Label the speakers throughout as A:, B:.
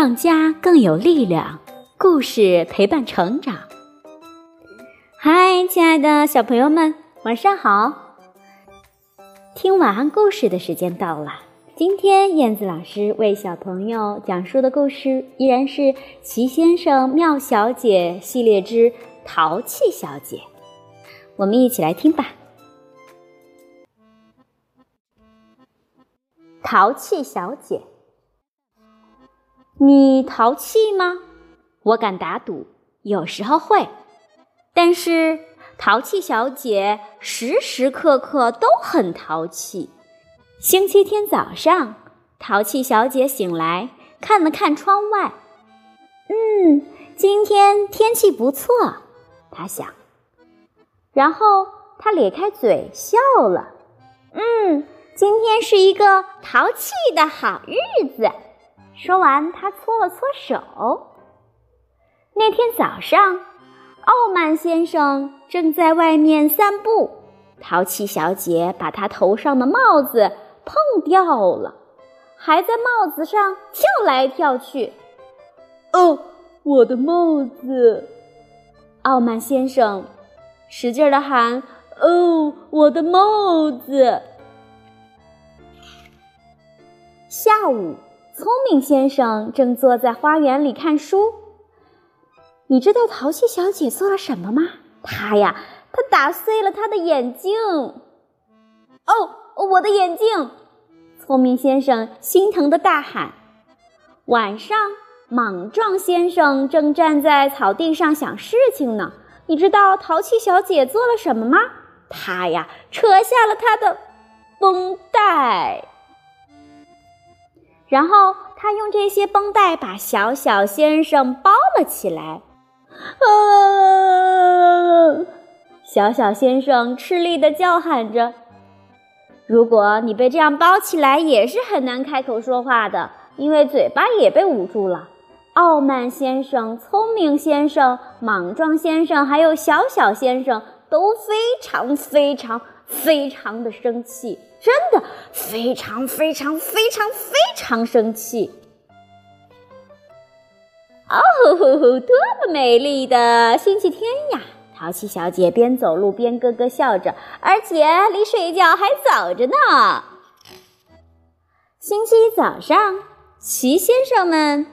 A: 让家更有力量，故事陪伴成长。嗨，亲爱的小朋友们，晚上好！听晚安故事的时间到了。今天燕子老师为小朋友讲述的故事依然是《奇先生妙小姐》系列之《淘气小姐》，我们一起来听吧。淘气小姐。你淘气吗？我敢打赌，有时候会。但是淘气小姐时时刻刻都很淘气。星期天早上，淘气小姐醒来，看了看窗外，嗯，今天天气不错，她想。然后她咧开嘴笑了，嗯，今天是一个淘气的好日子。说完，他搓了搓手。那天早上，傲慢先生正在外面散步，淘气小姐把他头上的帽子碰掉了，还在帽子上跳来跳去。
B: 哦，我的帽子！
A: 傲慢先生使劲的喊：“哦，我的帽子！”下午。聪明先生正坐在花园里看书。你知道淘气小姐做了什么吗？她呀，她打碎了他的眼镜。哦，我的眼镜！聪明先生心疼的大喊。晚上，莽撞先生正站在草地上想事情呢。你知道淘气小姐做了什么吗？她呀，扯下了他的绷带。然后他用这些绷带把小小先生包了起来。啊！小小先生吃力的叫喊着。如果你被这样包起来，也是很难开口说话的，因为嘴巴也被捂住了。傲慢先生、聪明先生、莽撞先生，还有小小先生，都非常非常非常的生气。真的非常非常非常非常生气！哦，多么美丽的星期天呀！淘气小姐边走路边咯咯笑着，而且离睡觉还早着呢。星期一早上，齐先生们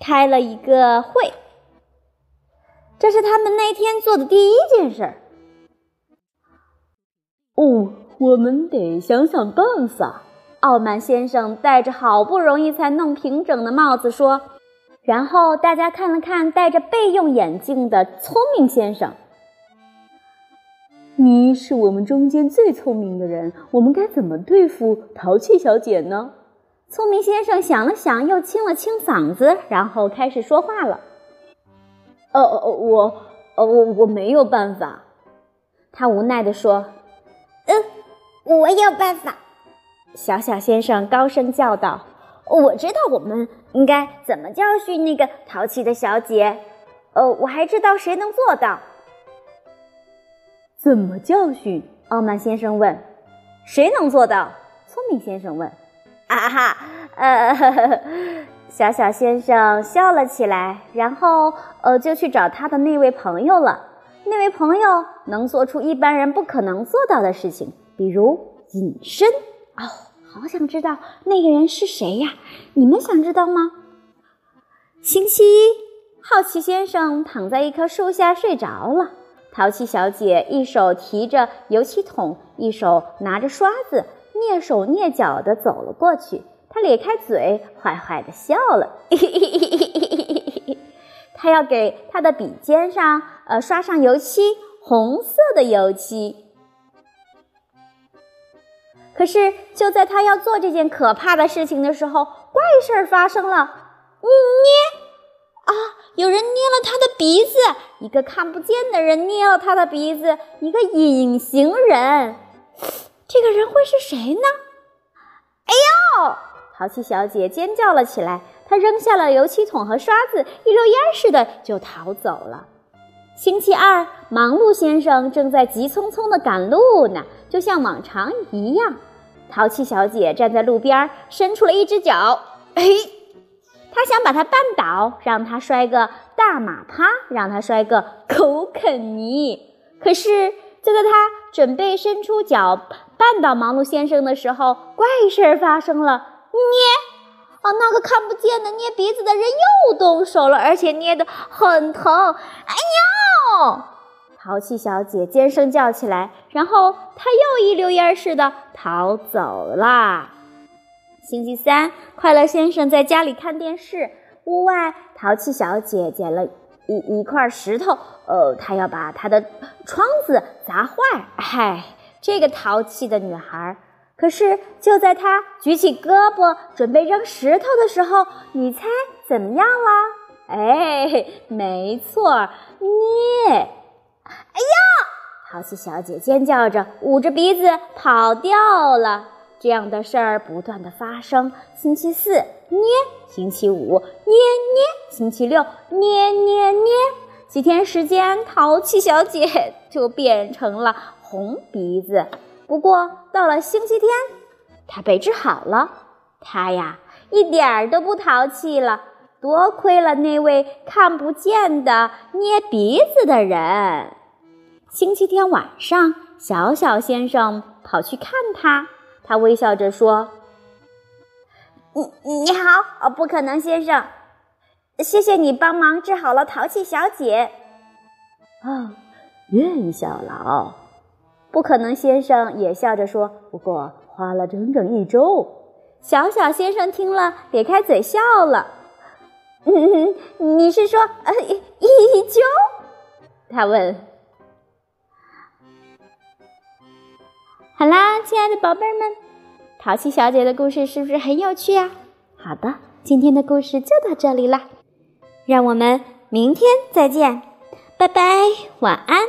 A: 开了一个会，这是他们那天做的第一件事儿。
B: 我们得想想办法。
A: 傲慢先生戴着好不容易才弄平整的帽子说，然后大家看了看戴着备用眼镜的聪明先生。
B: 你是我们中间最聪明的人，我们该怎么对付淘气小姐呢？
A: 聪明先生想了想，又清了清嗓子，然后开始说话了。
B: 哦哦哦，我，哦我我没有办法。
A: 他无奈地说。
C: 嗯我有办法，
A: 小小先生高声叫道：“
C: 我知道我们应该怎么教训那个淘气的小姐。呃，我还知道谁能做到。”
B: 怎么教训？
A: 傲慢先生问。“谁能做到？”聪明先生问。
C: “啊哈，呃，
A: 小小先生笑了起来，然后呃，就去找他的那位朋友了。那位朋友能做出一般人不可能做到的事情。”比如隐身哦，好想知道那个人是谁呀？你们想知道吗？星期一，好奇先生躺在一棵树下睡着了。淘气小姐一手提着油漆桶，一手拿着刷子，蹑手蹑脚地走了过去。她咧开嘴，坏坏地笑了。她要给她的笔尖上呃刷上油漆，红色的油漆。可是，就在他要做这件可怕的事情的时候，怪事儿发生了。捏啊！有人捏了他的鼻子，一个看不见的人捏了他的鼻子，一个隐形人。这个人会是谁呢？哎呦！淘气小姐尖叫了起来，她扔下了油漆桶和刷子，一溜烟似的就逃走了。星期二，忙碌先生正在急匆匆的赶路呢，就像往常一样。淘气小姐站在路边，伸出了一只脚。哎，她想把它绊倒，让它摔个大马趴，让它摔个狗啃泥。可是就在她准备伸出脚绊倒忙碌先生的时候，怪事儿发生了，捏！哦，那个看不见的捏鼻子的人又动手了，而且捏得很疼。哎呦！淘气小姐尖声叫起来，然后她又一溜烟似的逃走了。星期三，快乐先生在家里看电视，屋外淘气小姐捡了一一块石头，呃，她要把她的窗子砸坏。嗨，这个淘气的女孩。可是就在她举起胳膊准备扔石头的时候，你猜怎么样了？哎，没错，捏。哎呀！淘气小姐尖叫着，捂着鼻子跑掉了。这样的事儿不断的发生。星期四捏，星期五捏捏，星期六捏捏捏。几天时间，淘气小姐 就变成了红鼻子。不过到了星期天，她被治好了。她呀，一点儿都不淘气了。多亏了那位看不见的捏鼻子的人。星期天晚上，小小先生跑去看他。他微笑着说：“
C: 你你好，哦不可能先生，谢谢你帮忙治好了淘气小姐。”
B: 哦，愿效劳。
A: 不可能先生也笑着说：“不过花了整整一周。”小小先生听了，咧开嘴笑了。
C: 嗯你是说呃一周？
A: 他问。好啦，亲爱的宝贝儿们，淘气小姐的故事是不是很有趣呀？好的，今天的故事就到这里啦，让我们明天再见，拜拜，晚安。